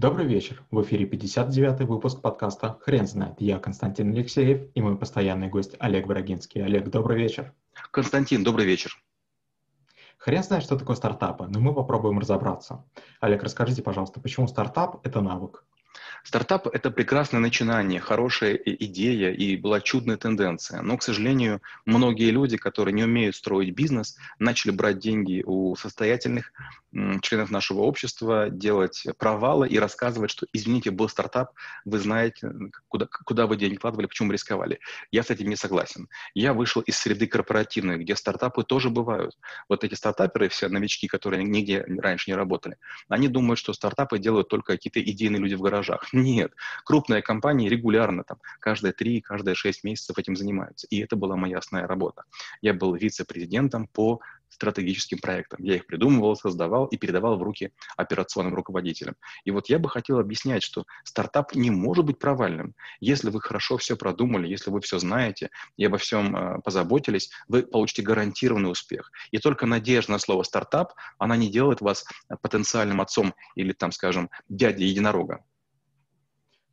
Добрый вечер. В эфире 59-й выпуск подкаста «Хрен знает». Я Константин Алексеев и мой постоянный гость Олег Брагинский. Олег, добрый вечер. Константин, добрый вечер. Хрен знает, что такое стартапы, но мы попробуем разобраться. Олег, расскажите, пожалуйста, почему стартап – это навык? Стартап – это прекрасное начинание, хорошая идея и была чудная тенденция. Но, к сожалению, многие люди, которые не умеют строить бизнес, начали брать деньги у состоятельных членов нашего общества, делать провалы и рассказывать, что, извините, был стартап, вы знаете, куда, куда вы деньги вкладывали, почему рисковали. Я с этим не согласен. Я вышел из среды корпоративной, где стартапы тоже бывают. Вот эти стартаперы, все новички, которые нигде раньше не работали, они думают, что стартапы делают только какие-то идейные люди в гаражах. Нет. Крупные компании регулярно, там, каждые три, каждые шесть месяцев этим занимаются. И это была моя основная работа. Я был вице-президентом по стратегическим проектам. Я их придумывал, создавал и передавал в руки операционным руководителям. И вот я бы хотел объяснять, что стартап не может быть провальным. Если вы хорошо все продумали, если вы все знаете и обо всем э, позаботились, вы получите гарантированный успех. И только надежда на слово стартап, она не делает вас потенциальным отцом или, там, скажем, дядей единорога.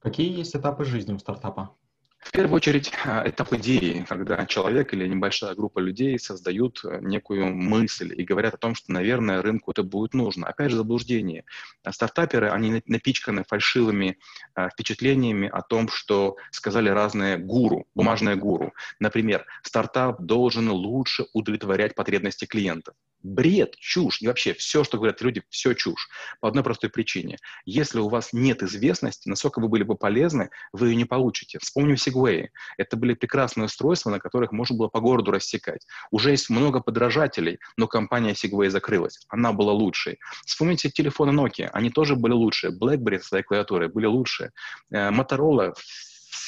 Какие есть этапы жизни у стартапа? В первую очередь, а, этап идеи, когда человек или небольшая группа людей создают э, некую мысль и говорят о том, что, наверное, рынку это будет нужно. Опять же, заблуждение. А стартаперы, они напичканы фальшивыми а, впечатлениями о том, что сказали разные гуру, бумажные гуру. Например, стартап должен лучше удовлетворять потребности клиентов бред, чушь. И вообще все, что говорят люди, все чушь. По одной простой причине. Если у вас нет известности, насколько вы были бы полезны, вы ее не получите. Вспомним Segway. Это были прекрасные устройства, на которых можно было по городу рассекать. Уже есть много подражателей, но компания Segway закрылась. Она была лучшей. Вспомните телефоны Nokia. Они тоже были лучшие. BlackBerry своей клавиатурой были лучшие. Э, Motorola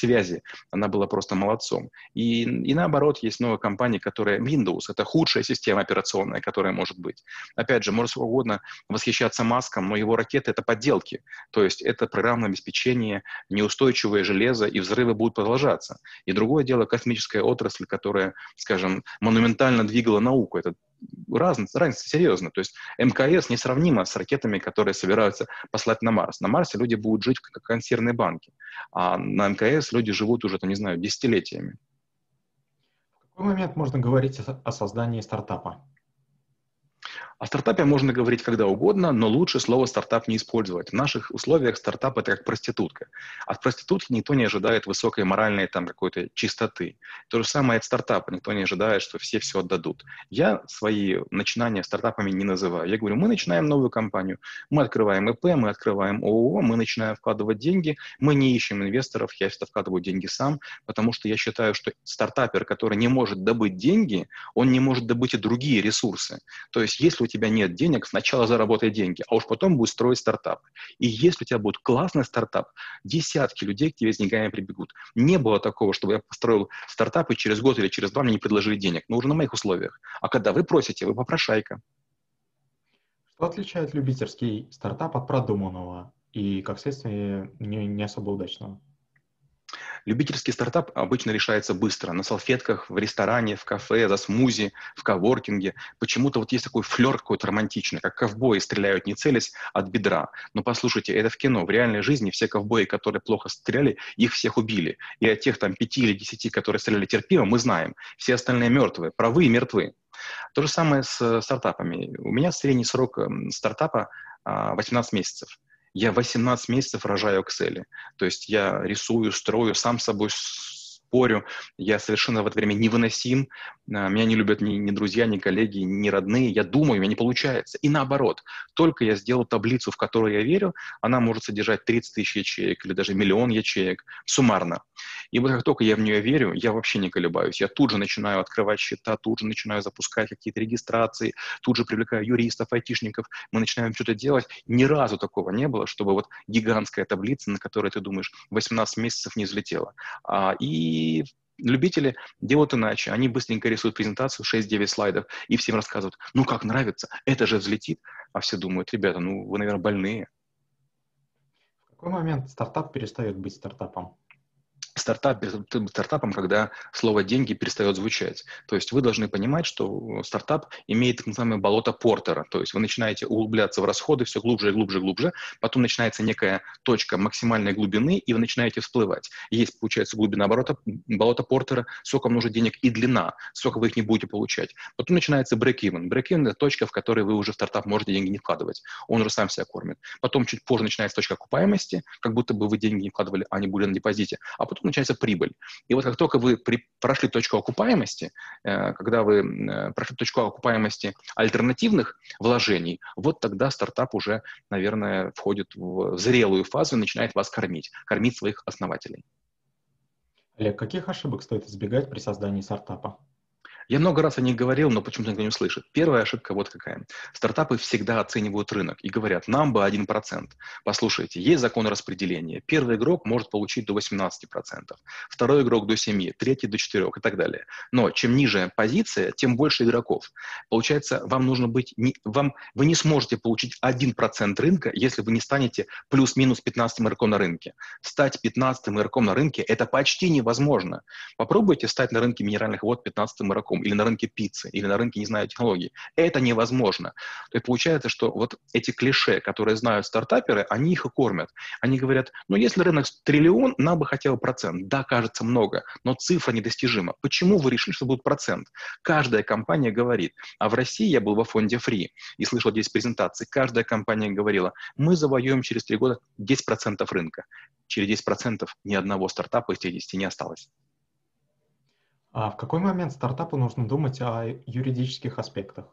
связи, она была просто молодцом. И, и наоборот, есть новая компания, которая Windows, это худшая система операционная, которая может быть. Опять же, можно угодно восхищаться Маском, но его ракеты — это подделки. То есть это программное обеспечение, неустойчивое железо, и взрывы будут продолжаться. И другое дело — космическая отрасль, которая, скажем, монументально двигала науку. Это разница, разница серьезная. То есть МКС несравнима с ракетами, которые собираются послать на Марс. На Марсе люди будут жить как консервные банки, а на МКС люди живут уже, там, не знаю, десятилетиями. В какой момент можно говорить о создании стартапа? О стартапе можно говорить когда угодно, но лучше слово «стартап» не использовать. В наших условиях стартап — это как проститутка. От проститутки никто не ожидает высокой моральной там какой-то чистоты. То же самое от стартапа. Никто не ожидает, что все все отдадут. Я свои начинания стартапами не называю. Я говорю, мы начинаем новую компанию, мы открываем ИП, мы открываем ООО, мы начинаем вкладывать деньги, мы не ищем инвесторов, я всегда вкладываю деньги сам, потому что я считаю, что стартапер, который не может добыть деньги, он не может добыть и другие ресурсы. То есть если у тебя нет денег, сначала заработай деньги, а уж потом будешь строить стартап. И если у тебя будет классный стартап, десятки людей к тебе с деньгами прибегут. Не было такого, чтобы я построил стартап, и через год или через два мне не предложили денег. Но уже на моих условиях. А когда вы просите, вы попрошайка. Что отличает любительский стартап от продуманного и, как следствие, не, не особо удачного? Любительский стартап обычно решается быстро, на салфетках, в ресторане, в кафе, за смузи, в коворкинге. Почему-то вот есть такой флер какой-то романтичный, как ковбои стреляют не целясь от бедра. Но послушайте, это в кино. В реальной жизни все ковбои, которые плохо стреляли, их всех убили. И от тех там пяти или десяти, которые стреляли терпимо, мы знаем. Все остальные мертвые, правы и мертвы. То же самое с стартапами. У меня средний срок стартапа 18 месяцев я 18 месяцев рожаю Excel. То есть я рисую, строю, сам с собой спорю, я совершенно в это время невыносим, а, меня не любят ни, ни друзья, ни коллеги, ни родные, я думаю, у меня не получается. И наоборот, только я сделал таблицу, в которую я верю, она может содержать 30 тысяч ячеек или даже миллион ячеек суммарно. И вот как только я в нее верю, я вообще не колебаюсь. Я тут же начинаю открывать счета, тут же начинаю запускать какие-то регистрации, тут же привлекаю юристов, айтишников, мы начинаем что-то делать. Ни разу такого не было, чтобы вот гигантская таблица, на которой ты думаешь, 18 месяцев не взлетела. А, и любители делают иначе. Они быстренько рисуют презентацию, 6-9 слайдов, и всем рассказывают, ну как нравится, это же взлетит. А все думают, ребята, ну вы, наверное, больные. В какой момент стартап перестает быть стартапом? Стартап, стартапом, когда слово «деньги» перестает звучать. То есть вы должны понимать, что стартап имеет так называемое болото Портера. То есть вы начинаете углубляться в расходы все глубже и глубже и глубже, потом начинается некая точка максимальной глубины, и вы начинаете всплывать. Есть, получается, глубина оборота, болота Портера, сколько вам нужно денег и длина, сколько вы их не будете получать. Потом начинается break-even. Break-even – это точка, в которой вы уже в стартап можете деньги не вкладывать. Он уже сам себя кормит. Потом чуть позже начинается точка окупаемости, как будто бы вы деньги не вкладывали, а они были на депозите. А потом начинается прибыль. И вот как только вы при, прошли точку окупаемости, э, когда вы э, прошли точку окупаемости альтернативных вложений, вот тогда стартап уже, наверное, входит в зрелую фазу и начинает вас кормить, кормить своих основателей. Олег, каких ошибок стоит избегать при создании стартапа? Я много раз о них говорил, но почему-то никто не услышит. Первая ошибка вот какая. Стартапы всегда оценивают рынок и говорят, нам бы 1%. Послушайте, есть закон распределения. Первый игрок может получить до 18%, второй игрок до 7%, третий до 4% и так далее. Но чем ниже позиция, тем больше игроков. Получается, вам нужно быть... Не, вам, вы не сможете получить 1% рынка, если вы не станете плюс-минус 15 игроком на рынке. Стать 15 игроком на рынке – это почти невозможно. Попробуйте стать на рынке минеральных вод 15 игроком или на рынке пиццы, или на рынке, не знаю, технологий. Это невозможно. То есть получается, что вот эти клише, которые знают стартаперы, они их и кормят. Они говорят, ну если рынок триллион, нам бы хотел процент. Да, кажется много, но цифра недостижима. Почему вы решили, что будет процент? Каждая компания говорит, а в России я был во фонде Free и слышал здесь презентации, каждая компания говорила, мы завоюем через три года 10% рынка. Через 10% ни одного стартапа из тех 10 не осталось. А в какой момент стартапу нужно думать о юридических аспектах?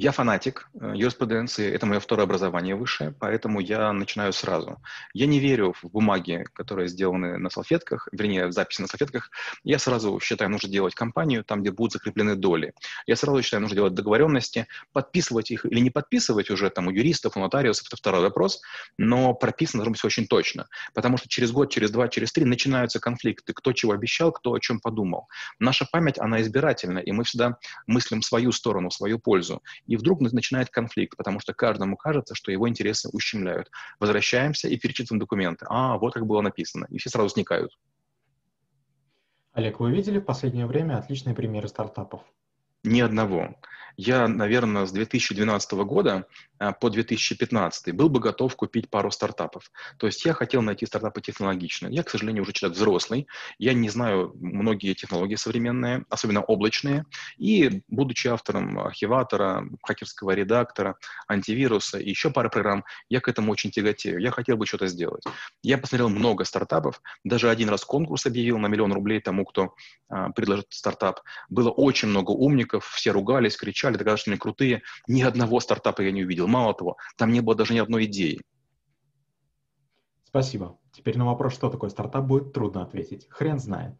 Я фанатик э, юриспруденции, это мое второе образование высшее, поэтому я начинаю сразу. Я не верю в бумаги, которые сделаны на салфетках, вернее, в записи на салфетках. Я сразу считаю, нужно делать компанию там, где будут закреплены доли. Я сразу считаю, нужно делать договоренности, подписывать их или не подписывать уже там у юристов, у нотариусов, это второй вопрос, но прописано должно быть очень точно, потому что через год, через два, через три начинаются конфликты, кто чего обещал, кто о чем подумал. Наша память, она избирательна, и мы всегда мыслим свою сторону, свою пользу и вдруг начинает конфликт, потому что каждому кажется, что его интересы ущемляют. Возвращаемся и перечитываем документы. А, вот как было написано. И все сразу сникают. Олег, вы видели в последнее время отличные примеры стартапов? Ни одного. Я, наверное, с 2012 года а, по 2015 был бы готов купить пару стартапов. То есть я хотел найти стартапы технологичные. Я, к сожалению, уже человек взрослый. Я не знаю многие технологии современные, особенно облачные. И, будучи автором архиватора, хакерского редактора, антивируса и еще пары программ, я к этому очень тяготею. Я хотел бы что-то сделать. Я посмотрел много стартапов. Даже один раз конкурс объявил на миллион рублей тому, кто а, предложит стартап. Было очень много умников, все ругались, кричали кричали, доказали, что они крутые. Ни одного стартапа я не увидел. Мало того, там не было даже ни одной идеи. Спасибо. Теперь на вопрос, что такое стартап, будет трудно ответить. Хрен знает.